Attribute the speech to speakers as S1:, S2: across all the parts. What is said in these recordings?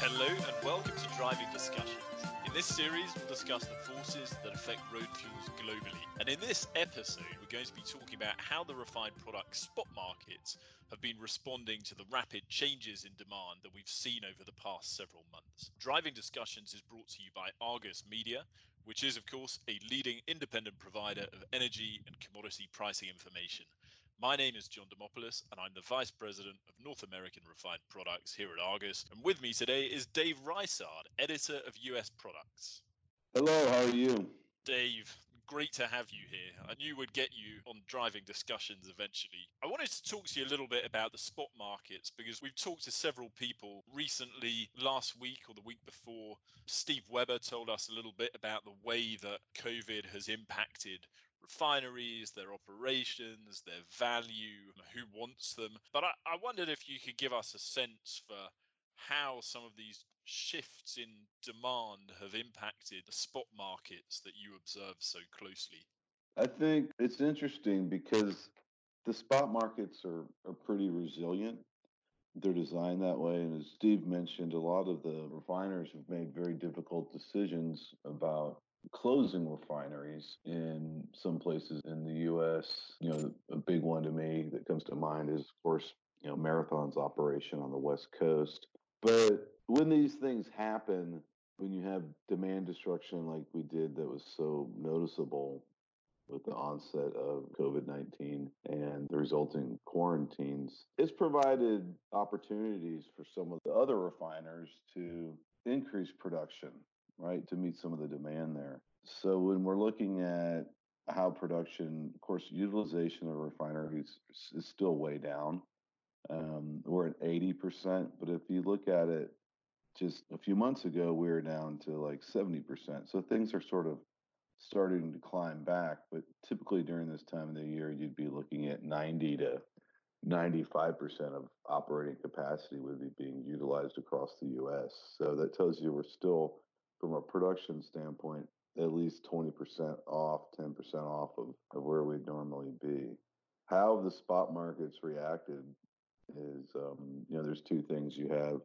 S1: Hello and welcome to Driving Discussions. In this series, we'll discuss the forces that affect road fuels globally. And in this episode, we're going to be talking about how the refined product spot markets have been responding to the rapid changes in demand that we've seen over the past several months. Driving Discussions is brought to you by Argus Media, which is, of course, a leading independent provider of energy and commodity pricing information. My name is John Demopoulos, and I'm the Vice President of North American Refined Products here at Argus. And with me today is Dave Ruisard, Editor of US Products.
S2: Hello, how are you?
S1: Dave, great to have you here. I knew we'd get you on driving discussions eventually. I wanted to talk to you a little bit about the spot markets because we've talked to several people recently, last week or the week before. Steve Weber told us a little bit about the way that COVID has impacted refineries, their operations, their value, mm. who wants them. But I, I wondered if you could give us a sense for how some of these shifts in demand have impacted the spot markets that you observe so closely.
S2: I think it's interesting because the spot markets are, are pretty resilient. They're designed that way. And as Steve mentioned, a lot of the refiners have made very difficult decisions about closing refineries in some places in the US. You know, a big one to me that comes to mind is, of course, you know, Marathon's operation on the West Coast. But when these things happen, when you have demand destruction like we did that was so noticeable with the onset of COVID 19 and the resulting quarantines, it's provided opportunities for some of the other refiners to increase production right, to meet some of the demand there. So when we're looking at how production, of course, utilization of refineries is still way down. Um, we're at 80%, but if you look at it just a few months ago, we were down to like 70%. So things are sort of starting to climb back. But typically during this time of the year, you'd be looking at 90 to 95% of operating capacity would be being utilized across the US. So that tells you we're still from a production standpoint, at least 20% off, 10% off of, of where we'd normally be. How the spot markets reacted is, um, you know, there's two things. You have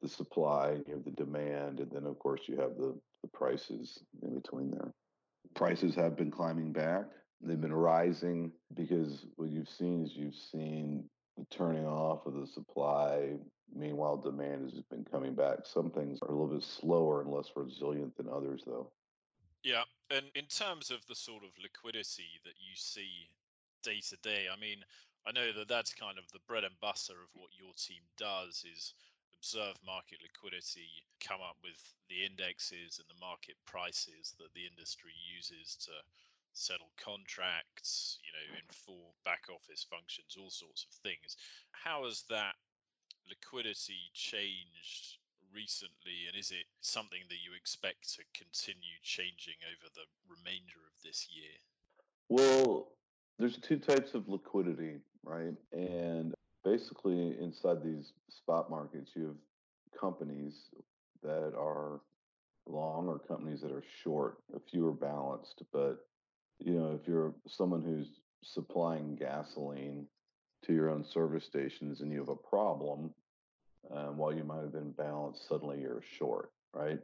S2: the supply, you have the demand, and then, of course, you have the, the prices in between there. Prices have been climbing back. They've been rising because what you've seen is you've seen the turning off of the supply Meanwhile, demand has been coming back. Some things are a little bit slower and less resilient than others, though.
S1: Yeah. And in terms of the sort of liquidity that you see day to day, I mean, I know that that's kind of the bread and butter of what your team does is observe market liquidity, come up with the indexes and the market prices that the industry uses to settle contracts, you know, inform back office functions, all sorts of things. How has that liquidity changed recently, and is it something that you expect to continue changing over the remainder of this year?
S2: Well, there's two types of liquidity, right? And basically, inside these spot markets, you have companies that are long or companies that are short. A few are balanced, but you know, if you're someone who's supplying gasoline to your own service stations and you have a problem, um, while you might have been balanced, suddenly you're short, right?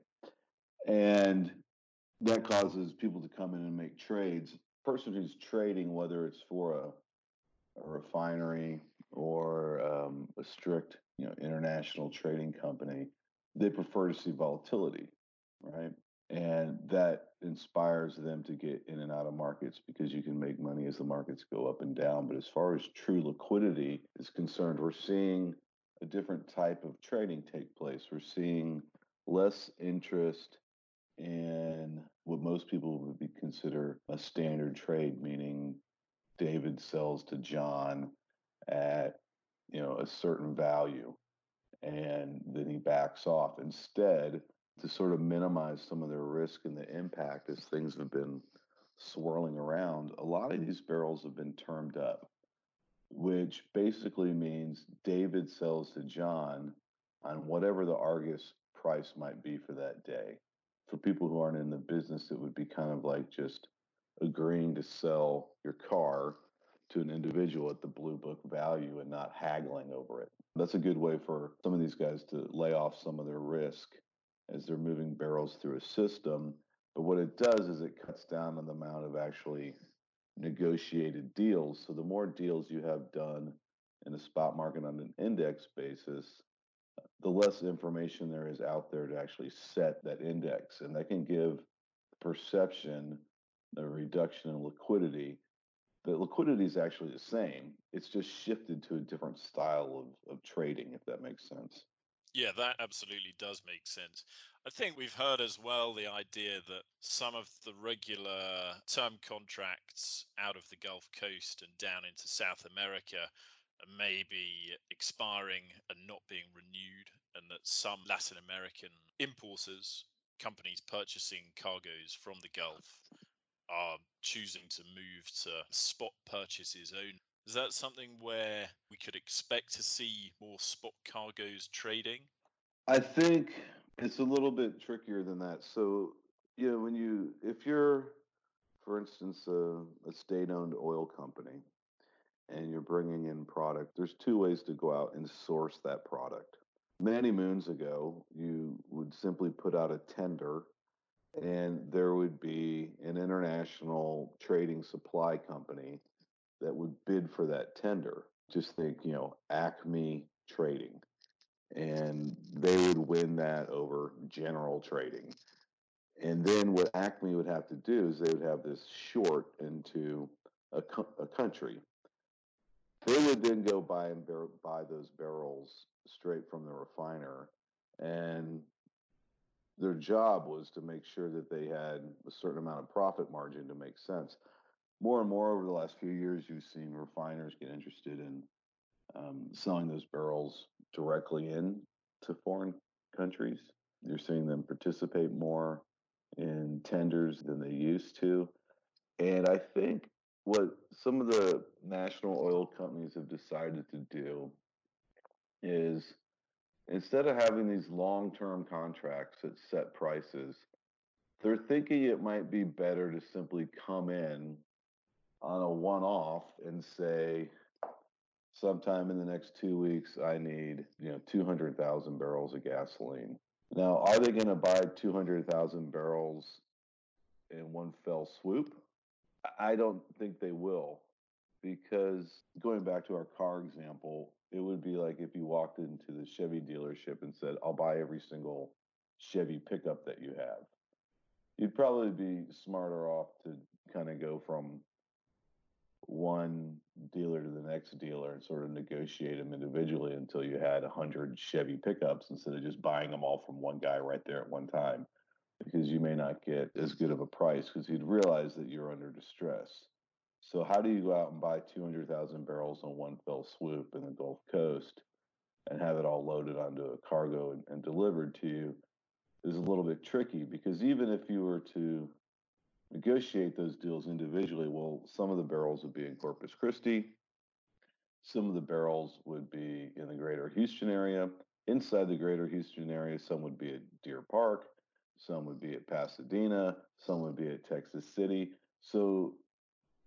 S2: And that causes people to come in and make trades. Person who's trading, whether it's for a, a refinery or um, a strict, you know, international trading company, they prefer to see volatility, right? And that inspires them to get in and out of markets because you can make money as the markets go up and down. But as far as true liquidity is concerned we're seeing a different type of trading take place. We're seeing less interest in what most people would be consider a standard trade meaning david sells to john at you know a certain value and then he backs off. Instead to sort of minimize some of their risk and the impact as things have been swirling around, a lot of these barrels have been termed up, which basically means David sells to John on whatever the Argus price might be for that day. For people who aren't in the business, it would be kind of like just agreeing to sell your car to an individual at the blue book value and not haggling over it. That's a good way for some of these guys to lay off some of their risk as they're moving barrels through a system. But what it does is it cuts down on the amount of actually negotiated deals. So the more deals you have done in the spot market on an index basis, the less information there is out there to actually set that index. And that can give perception the reduction in liquidity. The liquidity is actually the same. It's just shifted to a different style of, of trading, if that makes sense.
S1: Yeah, that absolutely does make sense. I think we've heard as well the idea that some of the regular term contracts out of the Gulf Coast and down into South America may be expiring and not being renewed, and that some Latin American importers, companies purchasing cargoes from the Gulf, are choosing to move to spot purchases only. Is that something where we could expect to see more spot cargoes trading?
S2: I think it's a little bit trickier than that. So, you know, when you, if you're, for instance, a, a state owned oil company and you're bringing in product, there's two ways to go out and source that product. Many moons ago, you would simply put out a tender and there would be an international trading supply company that would bid for that tender. Just think, you know, Acme Trading. And they would win that over general trading. And then what Acme would have to do is they would have this short into a, a country. They would then go buy and bar- buy those barrels straight from the refiner, and their job was to make sure that they had a certain amount of profit margin to make sense. More and more over the last few years, you've seen refiners get interested in um, selling those barrels directly in to foreign countries. You're seeing them participate more in tenders than they used to. And I think what some of the national oil companies have decided to do is instead of having these long term contracts at set prices, they're thinking it might be better to simply come in on a one off and say, sometime in the next two weeks, I need, you know, 200,000 barrels of gasoline. Now, are they going to buy 200,000 barrels in one fell swoop? I don't think they will because going back to our car example, it would be like if you walked into the Chevy dealership and said, I'll buy every single Chevy pickup that you have. You'd probably be smarter off to kind of go from one dealer to the next dealer and sort of negotiate them individually until you had 100 Chevy pickups instead of just buying them all from one guy right there at one time because you may not get as good of a price because you'd realize that you're under distress. So how do you go out and buy 200,000 barrels on one fell swoop in the Gulf Coast and have it all loaded onto a cargo and, and delivered to you is a little bit tricky because even if you were to negotiate those deals individually, well, some of the barrels would be in Corpus Christi, some of the barrels would be in the greater Houston area. Inside the greater Houston area, some would be at Deer Park, some would be at Pasadena, some would be at Texas City. So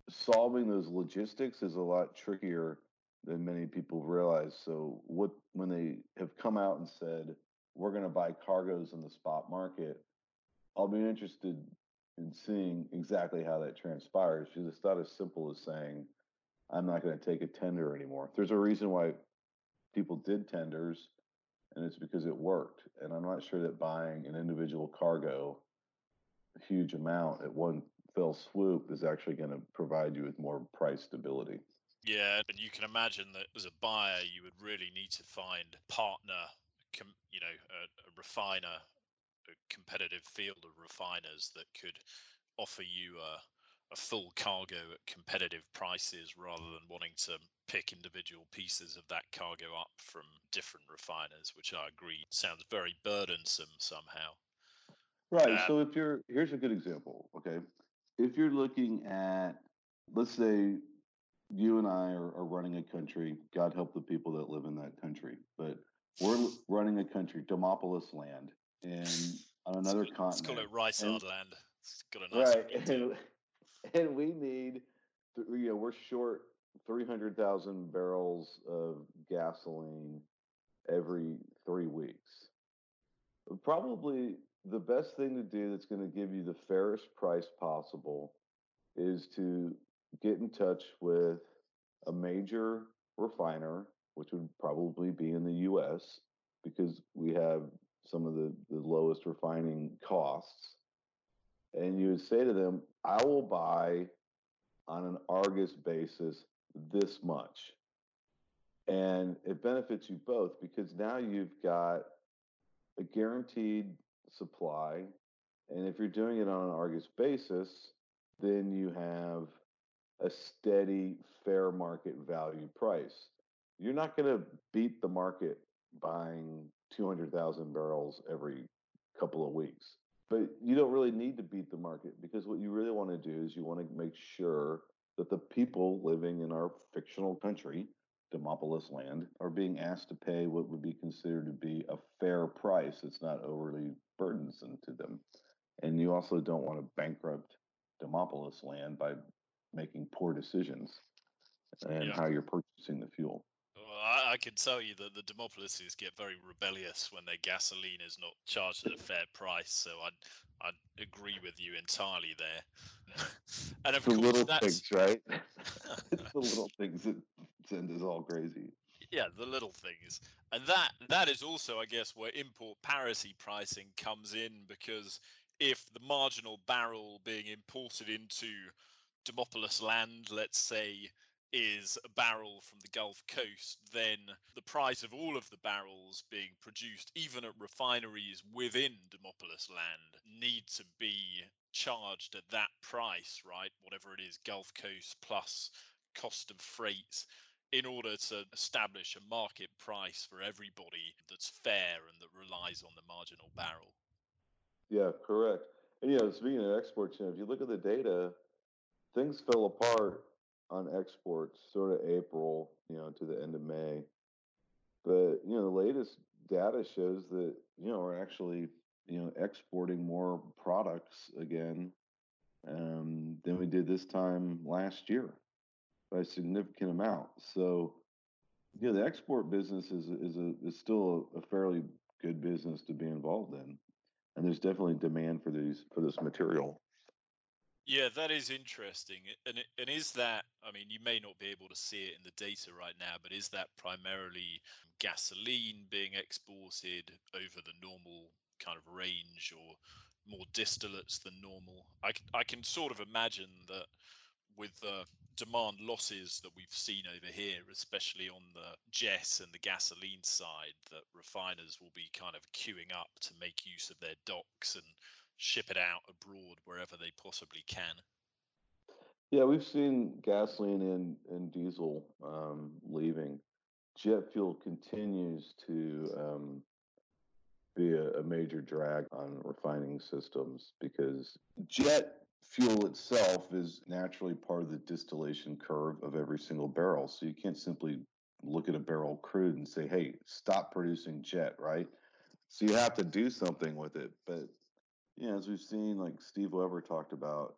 S2: solving those logistics is a lot trickier than many people realize. So what when they have come out and said we're going to buy cargoes in the spot market, I'll be interested in seeing exactly how that transpires because it's not as simple as saying I'm not going to take a tender anymore. There's a reason why people did tenders and it's because it worked. And I'm not sure that buying an individual cargo a huge amount at one fell swoop is actually going to provide you with more price stability.
S1: Yeah, and you can imagine that as a buyer, you would really need to find partner, you know, a, a refiner, a competitive field of refiners that could offer you a, a full cargo at competitive prices rather than wanting to pick individual pieces of that cargo up from different refiners, which I agree sounds very burdensome somehow.
S2: Right. Uh, so if you're here's a good example. Okay, if you're looking at, let's say, you and I are, are running a country. God help the people that live in that country, but we're running a country, Demopoulos land, and on another
S1: let's
S2: continent.
S1: Let's call it Ruisard land. It's got a
S2: nice right, and, and we need you know, we're short 300,000 barrels of gasoline every three weeks. Probably the best thing to do that's going to give you the fairest price possible is to get in touch with a major refiner, which would probably be in the US because we have some of the, the lowest refining costs. And you would say to them, I will buy on an Argus basis this much. And it benefits you both because now you've got a guaranteed supply. And if you're doing it on an Argus basis, then you have a steady, fair market value price. You're not going to beat the market buying 200,000 barrels every couple of weeks. But you don't really need to beat the market because what you really want to do is you want to make sure that the people living in our fictional country, Demopoulos land, are being asked to pay what would be considered to be a fair price. It's not overly burdensome to them. And you also don't want to bankrupt Demopoulos land by making poor decisions and yeah. how you're purchasing the fuel.
S1: I, I, can tell you that the Demopouloses get very rebellious when their gasoline is not charged at a fair price. So I'd, I'd agree with you entirely there.
S2: and of the course, little that's... things, right? it's the little things that send us all crazy.
S1: Yeah, the little things, and that that is also, I guess, where import parity pricing comes in because if the marginal barrel being imported into Demopoulos land, let's say, is a barrel from the Gulf Coast, then the price of all of the barrels being produced, even at refineries within Demopoulos land, need to be charged at that price, right? Whatever it is, Gulf Coast plus cost of freight, in order to establish a market price for everybody that's fair and that relies on the marginal barrel.
S2: Yeah, correct. And you know, speaking of exports, you know, if you look at the data, things fell apart on exports sort of April, you know, to the end of May. But, you know, the latest data shows that, you know, we're actually, you know, exporting more products again um, than we did this time last year by a significant amount. So, you know, the export business is is a is still a, a fairly good business to be involved in, and there's definitely demand for these for this material.
S1: Yeah, that is interesting. And and is that I mean, you may not be able to see it in the data right now, but is that primarily gasoline being exported over the normal kind of range or more distillates than normal? I, I can sort of imagine that with the demand losses that we've seen over here, especially on the jet and the gasoline side, that refiners will be kind of queuing up to make use of their docks and ship it out abroad wherever they possibly can.
S2: Yeah, we've seen gasoline and, and diesel um, leaving. Jet fuel continues to um, be a, a major drag on refining systems because jet fuel itself is naturally part of the distillation curve of every single barrel. So you can't simply look at a barrel crude and say, hey, stop producing jet, right? So you have to do something with it. But yeah, as we've seen, like Steve Weber talked about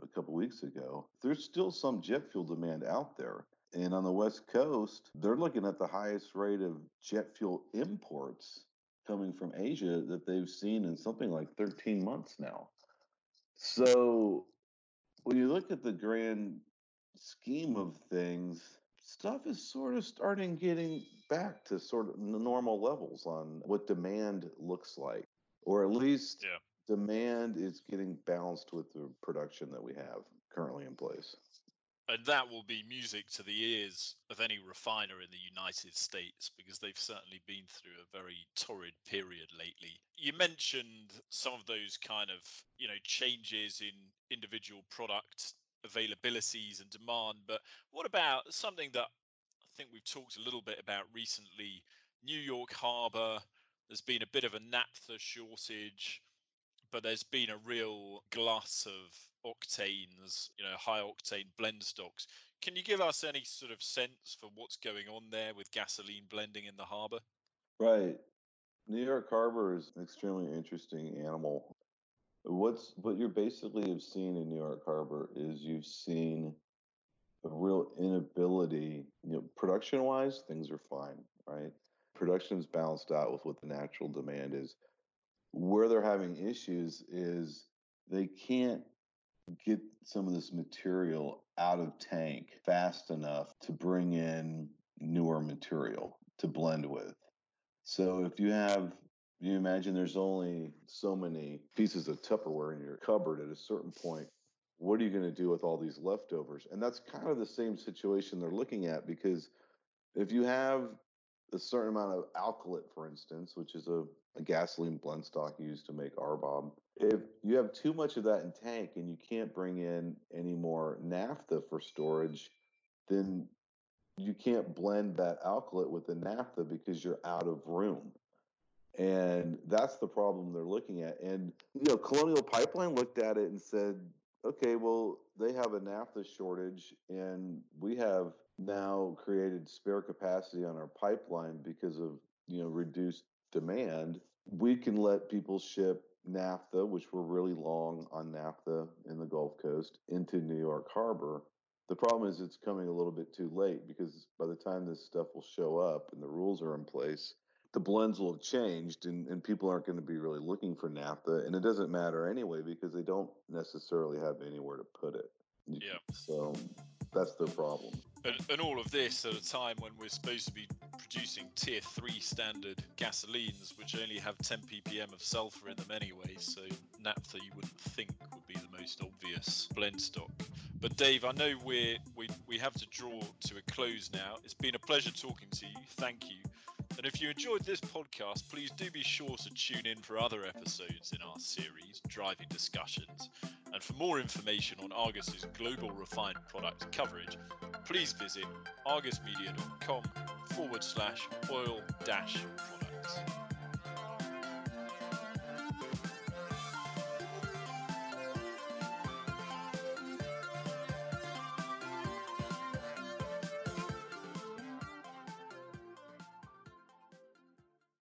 S2: a couple weeks ago, there's still some jet fuel demand out there. And on the West Coast, they're looking at the highest rate of jet fuel imports coming from Asia that they've seen in something like 13 months now. So when you look at the grand scheme of things, stuff is sort of starting getting back to sort of normal levels on what demand looks like, or at least yeah demand is getting balanced with the production that we have currently in place.
S1: And that will be music to the ears of any refiner in the United States because they've certainly been through a very torrid period lately. You mentioned some of those kind of, you know, changes in individual product availabilities and demand, but what about something that I think we've talked a little bit about recently? New York Harbor, there's been a bit of a naphtha shortage but there's been a real glut of octanes, you know, high octane blend stocks. Can you give us any sort of sense for what's going on there with gasoline blending in the harbor?
S2: Right. New York Harbor is an extremely interesting animal. What's what you basically have seen in New York Harbor is you've seen a real inability, you know, production wise, things are fine, right? Production is balanced out with what the natural demand is. Where they're having issues is they can't get some of this material out of tank fast enough to bring in newer material to blend with. So if you have you imagine there's only so many pieces of Tupperware in your cupboard at a certain point. What are you going to do with all these leftovers? And that's kind of the same situation they're looking at because if you have a certain amount of alkylate, for instance, which is a, a gasoline blend stock used to make RBOB, if you have too much of that in tank and you can't bring in any more naphtha for storage, then you can't blend that alkylate with the naphtha because you're out of room. And that's the problem they're looking at. And, you know, Colonial Pipeline looked at it and said, okay, well, they have a naphtha shortage, and we have now created spare capacity on our pipeline because of, you know, reduced demand. We can let people ship naphtha, which we're really long on naphtha in the Gulf Coast, into New York Harbor. The problem is it's coming a little bit too late because by the time this stuff will show up and the rules are in place, the blends will have changed and, and people aren't going to be really looking for naphtha and it doesn't matter anyway because they don't necessarily have anywhere to put it
S1: yeah
S2: so that's their problem.
S1: And, and all of this at a time when we're supposed to be producing tier 3 standard gasolines which only have 10 ppm of sulfur in them anyway so naphtha you wouldn't think would be the most obvious blend stock. But dave i know we're we, we have to draw to a close now. It's been a pleasure talking to you. Thank you. And if you enjoyed this podcast, please do be sure to tune in for other episodes in our series, Driving Discussions. And for more information on Argus's global refined product coverage, please visit argusmedia.com forward slash oil dash